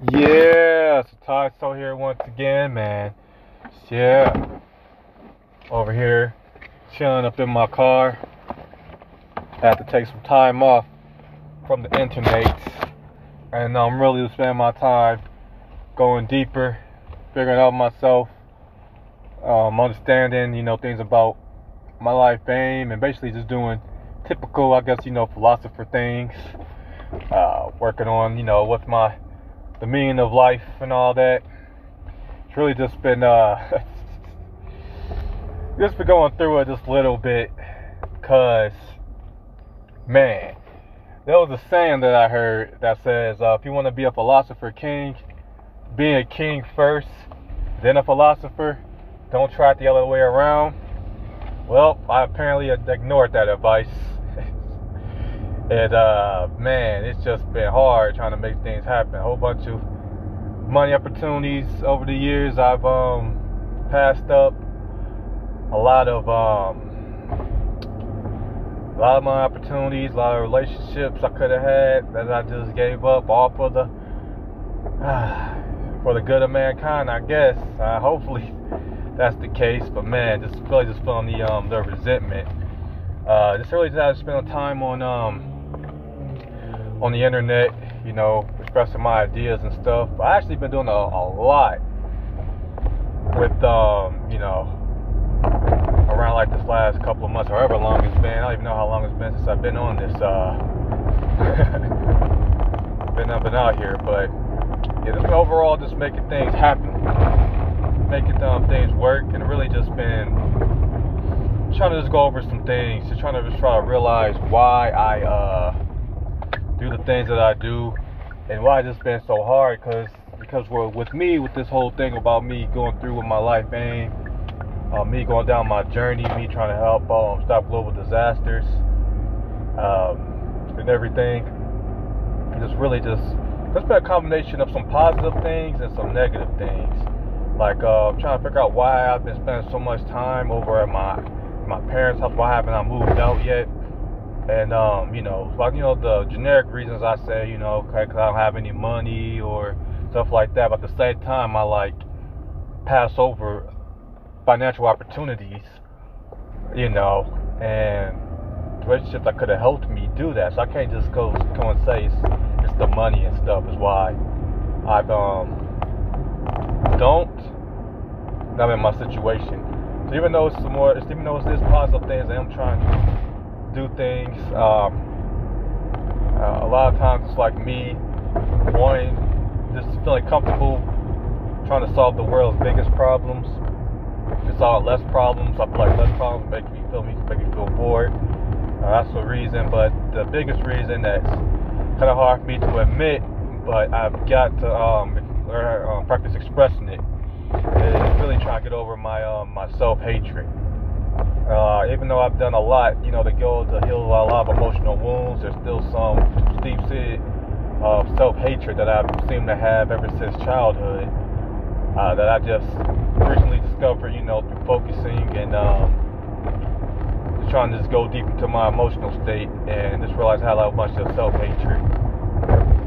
Yeah, so Todd so here once again, man. Yeah. Over here, chilling up in my car. Had to take some time off from the internet. And I'm really spending my time going deeper, figuring out myself, um, understanding, you know, things about my life aim, and basically just doing typical, I guess, you know, philosopher things. Uh, working on, you know, what's my the meaning of life and all that. It's really just been uh just been going through it just a little bit cause man there was a saying that I heard that says uh, if you want to be a philosopher king, be a king first, then a philosopher. Don't try it the other way around. Well, I apparently ignored that advice. And uh, man, it's just been hard trying to make things happen. A whole bunch of money opportunities over the years I've um, passed up. A lot of um, a lot of my opportunities, a lot of relationships I could have had that I just gave up, all for the uh, for the good of mankind, I guess. Uh, hopefully that's the case. But man, just really just feeling the um the resentment. Uh, just really just spending time on um on the internet, you know, expressing my ideas and stuff. I actually been doing a, a lot with, um, you know, around like this last couple of months, however long it's been. I don't even know how long it's been since I've been on this, uh, been up and out here, but yeah, just overall just making things happen, making um, things work, and really just been trying to just go over some things, just trying to just try to realize why I, uh, do the things that I do, and why it's been so hard. Cause because with me, with this whole thing about me going through with my life aim, uh, me going down my journey, me trying to help um, stop global disasters, um, and everything. Just really just it's been a combination of some positive things and some negative things. Like uh, I'm trying to figure out why I've been spending so much time over at my my parents' house. Why haven't I moved out yet? And um, you know, like you know, the generic reasons I say, you know, okay, cause I don't have any money or stuff like that. But at the same time, I like pass over financial opportunities, you know, and relationships that could have helped me do that. So I can't just go and say it's, it's the money and stuff is why I've um don't. I'm in my situation. So even though it's some more, even though it's this positive things, I am trying to do things. Um, uh, a lot of times it's like me wanting, just feeling comfortable trying to solve the world's biggest problems. To solve less problems, I feel like less problems make me feel me make me feel bored. Uh, that's the reason, but the biggest reason that's kind of hard for me to admit, but I've got to um, learn, um, practice expressing it. Is really trying to get over my um, my self hatred. Uh, even though I've done a lot, you know, to go to heal a lot of emotional wounds, there's still some deep-seated uh, self-hatred that I've seem to have ever since childhood. Uh, that I just recently discovered, you know, through focusing and um, just trying to just go deep into my emotional state and just realize how much of self-hatred.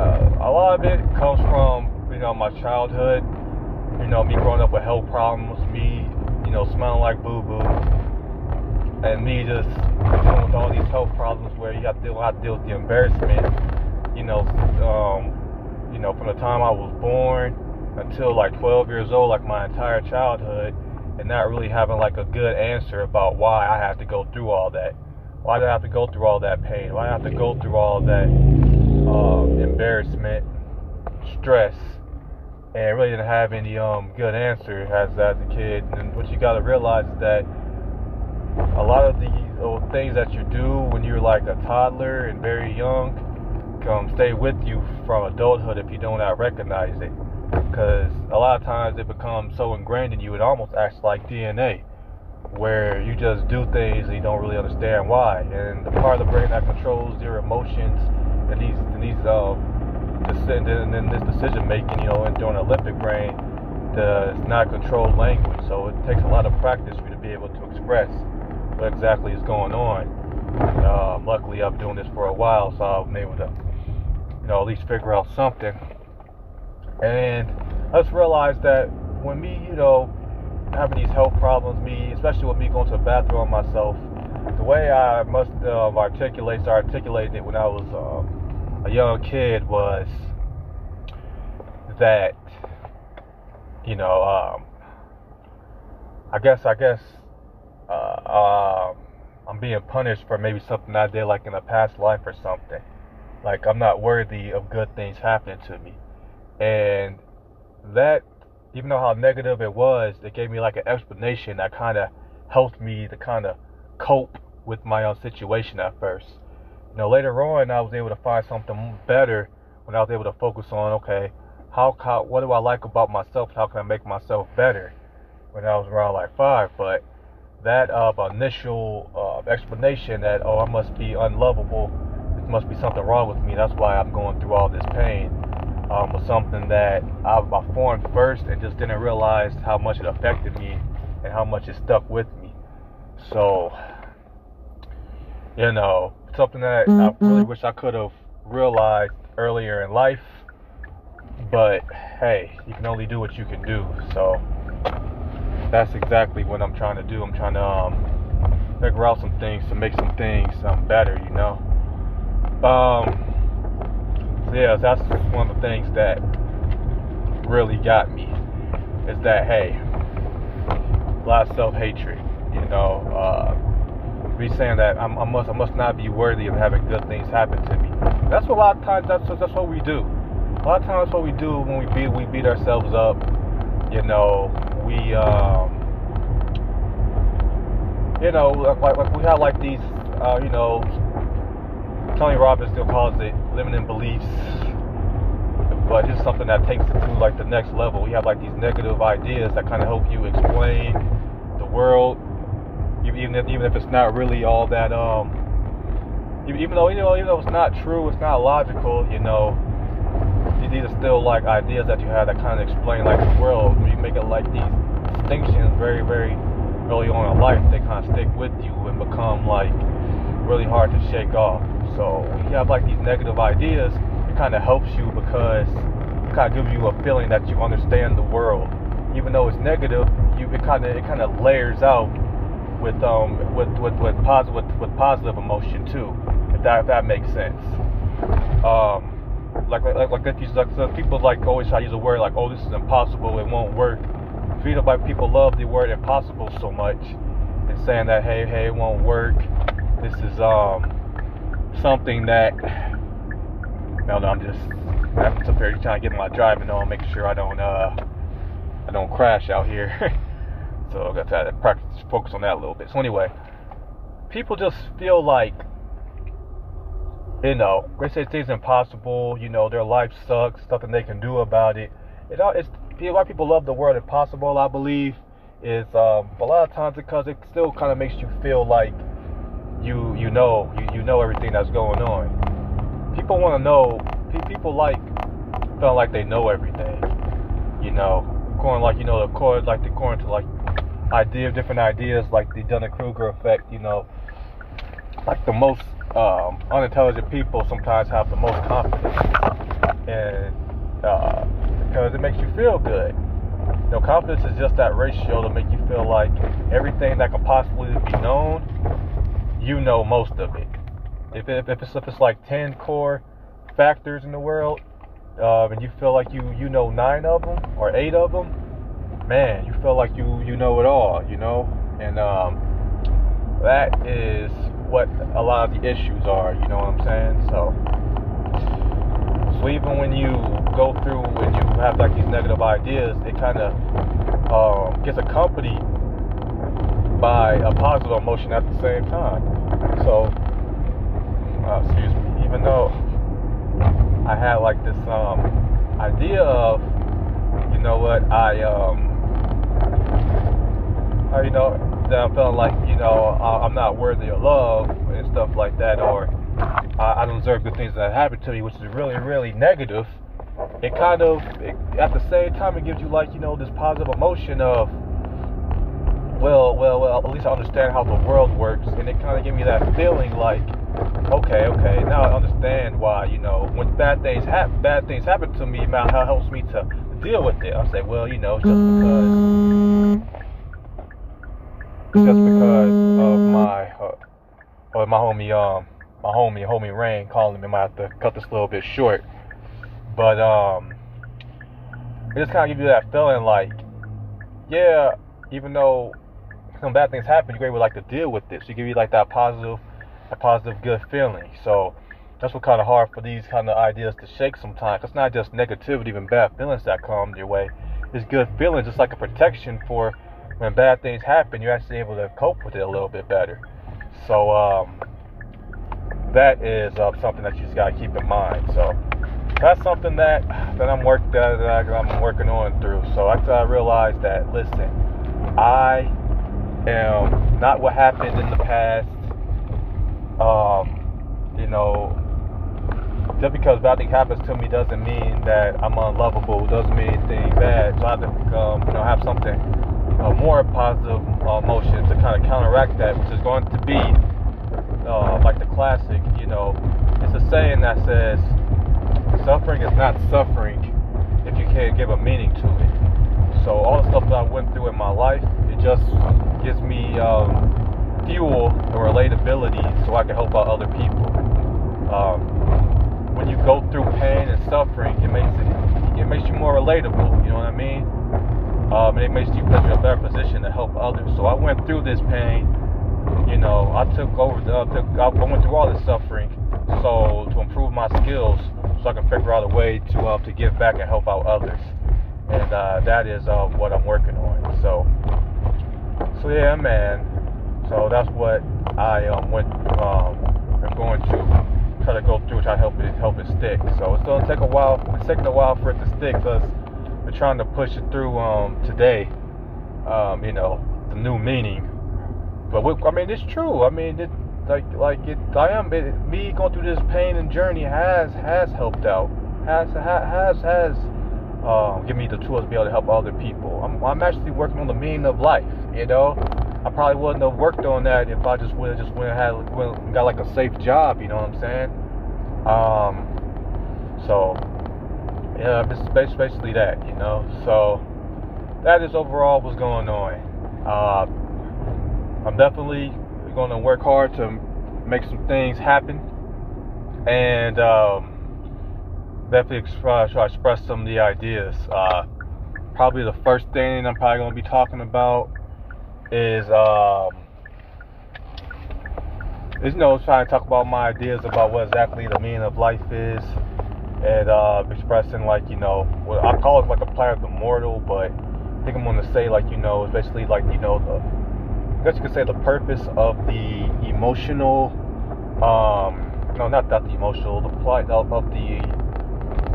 Uh, a lot of it comes from, you know, my childhood. You know, me growing up with health problems, me, you know, smelling like boo-boo and me just dealing with all these health problems where you have to deal, to deal with the embarrassment, you know, um, you know, from the time I was born until like 12 years old, like my entire childhood, and not really having like a good answer about why I have to go through all that. Why do I have to go through all that pain? Why do I have to go through all that uh, embarrassment, stress, and really didn't have any um, good answer as as a kid. And what you got to realize is that a lot of the things that you do when you're like a toddler and very young come stay with you from adulthood if you do not recognize it. Because a lot of times it becomes so ingrained in you, it almost acts like DNA, where you just do things and you don't really understand why. And the part of the brain that controls your emotions and these and these um and then this decision making, you know, and during limbic brain does not control language. So it takes a lot of practice for you to be able to express what exactly is going on. Uh, luckily, I've been doing this for a while, so I've been able to, you know, at least figure out something. And I just realized that when me, you know, having these health problems, me, especially with me going to the bathroom myself, the way I must uh, articulate, so articulated it when I was uh, a young kid was that, you know, um, I guess, I guess, uh, uh, I'm being punished for maybe something I did like in a past life or something. Like I'm not worthy of good things happening to me. And that, even though how negative it was, it gave me like an explanation that kind of helped me to kind of cope with my own situation at first. You know, later on, I was able to find something better when I was able to focus on, okay, how, how what do I like about myself? How can I make myself better? When I was around like five, but that uh, initial uh, explanation that oh I must be unlovable, there must be something wrong with me. That's why I'm going through all this pain. Um, was something that I, I formed first and just didn't realize how much it affected me and how much it stuck with me. So you know, something that mm-hmm. I really wish I could have realized earlier in life. But hey, you can only do what you can do. So that's exactly what I'm trying to do. I'm trying to um, figure out some things to make some things um, better, you know. Um, so yeah, that's one of the things that really got me is that hey, a lot of self hatred, you know. Uh, me saying that I'm, i must I must not be worthy of having good things happen to me. That's what a lot of times that's that's what we do. A lot of times what we do when we beat we beat ourselves up. You know, we um, you know like, like we have like these uh, you know Tony Robbins still calls it limiting beliefs. But it's something that takes it to like the next level. We have like these negative ideas that kind of help you explain the world even if even if it's not really all that um even though you know even though it's not true, it's not logical, you know, these are still like ideas that you have that kind of explain like the world. You make it like these distinctions very very early on in life, they kind of stick with you and become like really hard to shake off. So when you have like these negative ideas, it kind of helps you because it kind of gives you a feeling that you understand the world. Even though it's negative, you it kind of it kind of layers out with um with with with positive with, with positive emotion too, if that if that makes sense. Um, like like like if you like so people like always try to use a word like oh this is impossible it won't work. Feel like people love the word impossible so much and saying that hey hey it won't work. This is um something that no no I'm just I'm so very trying to get my driving on, making sure I don't uh I don't crash out here. So I got to practice, focus on that a little bit. So anyway, people just feel like, you know, they say things impossible. You know, their life sucks. Nothing they can do about it. It all it's why people love the word impossible. I believe is um, a lot of times because it still kind of makes you feel like you you know you, you know everything that's going on. People want to know. People like feeling like they know everything. You know, going like you know the core like the going to like idea, different ideas like the Dunning-Kruger effect. You know, like the most um, unintelligent people sometimes have the most confidence, and uh, because it makes you feel good. You know, confidence is just that ratio to make you feel like everything that can possibly be known, you know most of it. If, if, if, it's, if it's like 10 core factors in the world, uh, and you feel like you, you know nine of them or eight of them, man, you feel like you you know it all, you know, and um, that is what a lot of the issues are. You know what I'm saying? So, so even when you go through and you have like these negative ideas, it kind of um, gets accompanied by a positive emotion at the same time. So, uh, excuse me, even though I had like this um, idea of, you know what, I um, you know, that I'm feeling like, you know, I'm not worthy of love and stuff like that, or I don't deserve good things that happen to me, which is really, really negative. It kind of, it, at the same time, it gives you like, you know, this positive emotion of, well, well, well, at least I understand how the world works, and it kind of gives me that feeling like, okay, okay, now I understand why, you know, when bad things happen, bad things happen to me, how it helps me to deal with it. I say, well, you know, just because, mm. Just because of my, uh, or my homie, um, my homie, homie Rain calling me, I might have to cut this a little bit short, but um, it just kind of gives you that feeling like, yeah, even though some bad things happen, you're able like to deal with this. You give you like that positive a positive, good feeling. So that's what kind of hard for these kind of ideas to shake sometimes. It's not just negativity and bad feelings that come your way. It's good feelings. It's like a protection for when bad things happen. You're actually able to cope with it a little bit better. So um, that is uh, something that you just gotta keep in mind. So that's something that that I'm work that, that I'm working on through. So I, I realized that listen, I am not what happened in the past um, you know, just because bad thing happens to me doesn't mean that I'm unlovable. Doesn't mean anything bad. So I have to, um, you know, have something uh, more positive uh, emotion to kind of counteract that, which is going to be uh, like the classic. You know, it's a saying that says, "Suffering is not suffering if you can't give a meaning to it." So all the stuff that I went through in my life, it just gives me um, fuel and relatability so I can help out other people. Um, when you go through pain and suffering, it makes it it makes you more relatable. You know what I mean? Um, and it makes you put you in a better position to help others. So I went through this pain. You know, I took over. Uh, took, I went through all this suffering, so to improve my skills, so I can figure out a way to uh, to give back and help out others. And uh, that is uh, what I'm working on. So, so yeah, man. So that's what I um, went um, am going to try to go through, try to help it help it stick. So it's gonna take a while. It's taking a while for it to stick because we're trying to push it through um, today. Um, you know, the new meaning. But we, I mean, it's true. I mean, it, like like it, I am it, me going through this pain and journey has has helped out. Has has has uh, given me the tools to be able to help other people. I'm I'm actually working on the meaning of life. You know I probably wouldn't have worked on that if I just would have just went and had went, got like a safe job. You know what I'm saying? Um, so yeah, it's basically that. You know, so that is overall what's going on. Uh, I'm definitely going to work hard to make some things happen, and um, definitely try to express some of the ideas. Uh, probably the first thing I'm probably going to be talking about is um is you know trying to talk about my ideas about what exactly the meaning of life is and uh expressing like you know what I call it like a player of the mortal but I think I'm gonna say like you know it's basically like you know the I guess you could say the purpose of the emotional um no not that the emotional the plight of, of the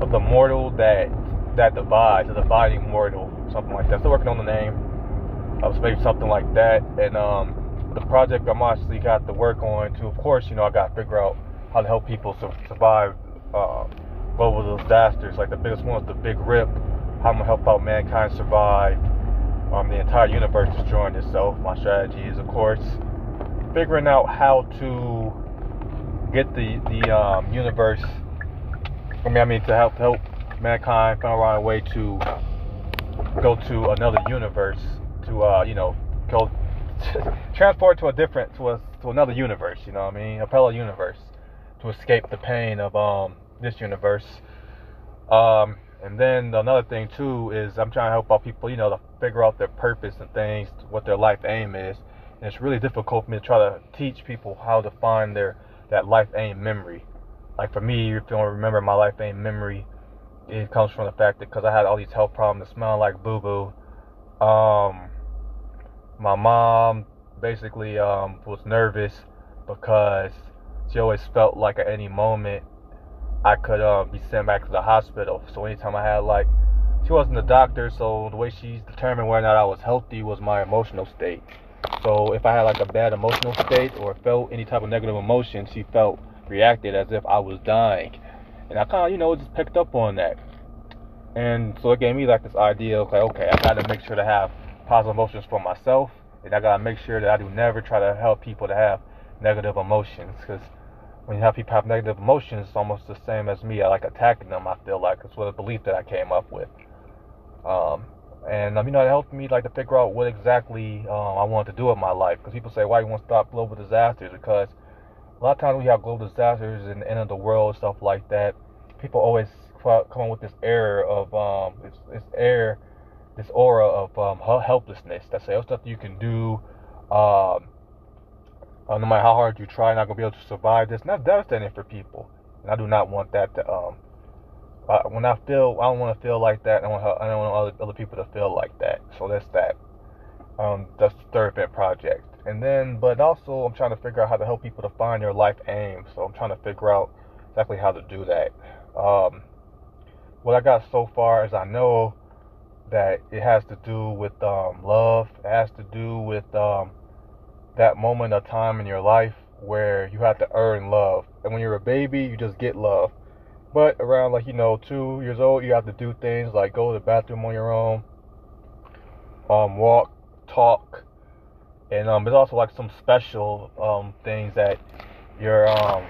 of the mortal that that divides the dividing mortal something like that still working on the name I was maybe something like that. And um, the project I'm actually got to work on to Of course, you know I got to figure out how to help people su- survive uh, global disasters. Like the biggest one is the Big Rip. How I'm gonna help out mankind survive um, the entire universe destroying itself. My strategy is, of course, figuring out how to get the the um, universe. I mean, I mean to help help mankind find a way to go to another universe to uh, you know go transport to a different to a to another universe. You know what I mean? A parallel universe to escape the pain of um this universe. Um, and then another thing too is I'm trying to help out people, you know, to figure out their purpose and things, what their life aim is. And it's really difficult for me to try to teach people how to find their that life aim memory. Like for me, if you don't remember my life aim memory, it comes from the fact that because I had all these health problems, smelled like boo boo. Um, my mom basically um, was nervous because she always felt like at any moment I could um, be sent back to the hospital. So anytime I had like, she wasn't a doctor, so the way she determined whether or not I was healthy was my emotional state. So if I had like a bad emotional state or felt any type of negative emotion, she felt reacted as if I was dying. And I kind of, you know, just picked up on that. And so it gave me like this idea of like, okay, I got to make sure to have positive emotions for myself, and I gotta make sure that I do never try to help people to have negative emotions, because when you have people have negative emotions, it's almost the same as me. I like attacking them. I feel like it's what a belief that I came up with. Um, and um, you know, it helped me like to figure out what exactly um, I wanted to do with my life. Because people say, "Why you want to stop global disasters?" Because a lot of times we have global disasters and the end of the world stuff like that. People always come up with this air of um, this, this air, this aura of um, helplessness. That say, "Oh, stuff you can do." Um, uh, no matter how hard you try, not gonna be able to survive this. And that's devastating for people. And I do not want that to. Um, uh, when I feel, I don't want to feel like that. I want, I don't want other, other people to feel like that. So that's that. Um, that's the third project. And then, but also, I'm trying to figure out how to help people to find their life aim. So I'm trying to figure out exactly how to do that. Um, what I got so far is I know that it has to do with um, love. It has to do with um, that moment of time in your life where you have to earn love. And when you're a baby, you just get love. But around like, you know, two years old, you have to do things like go to the bathroom on your own, um, walk, talk. And um, there's also like some special um, things that your um,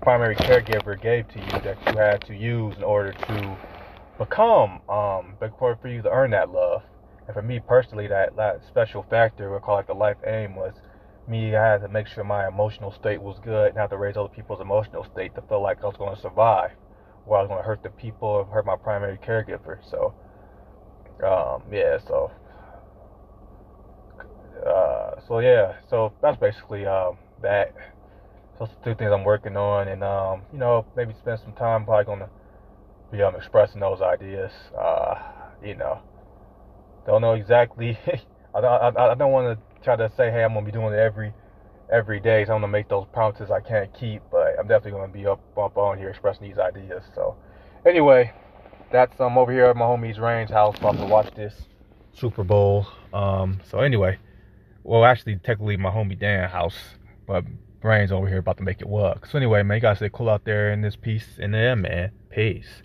primary caregiver gave to you that you had to use in order to become, um, for you to earn that love. And for me personally, that, that special factor, we call it the life aim, was me. I had to make sure my emotional state was good and have to raise other people's emotional state to feel like I was going to survive, or I was going to hurt the people or hurt my primary caregiver. So, um, yeah, so, uh, so yeah, so that's basically um, that. So two things I'm working on, and um, you know, maybe spend some time probably gonna be um, expressing those ideas. Uh, you know don't know exactly. I, I, I don't want to try to say, hey, I'm gonna be doing it every every day. So I'm gonna make those promises I can't keep, but I'm definitely gonna be up up on here expressing these ideas. So anyway, that's um over here at my homie's range house. About to watch this Super Bowl. Um. So anyway, well, actually, technically my homie Dan house, but Brain's over here about to make it work. So anyway, man, you guys stay cool out there in this piece. And then, man, peace.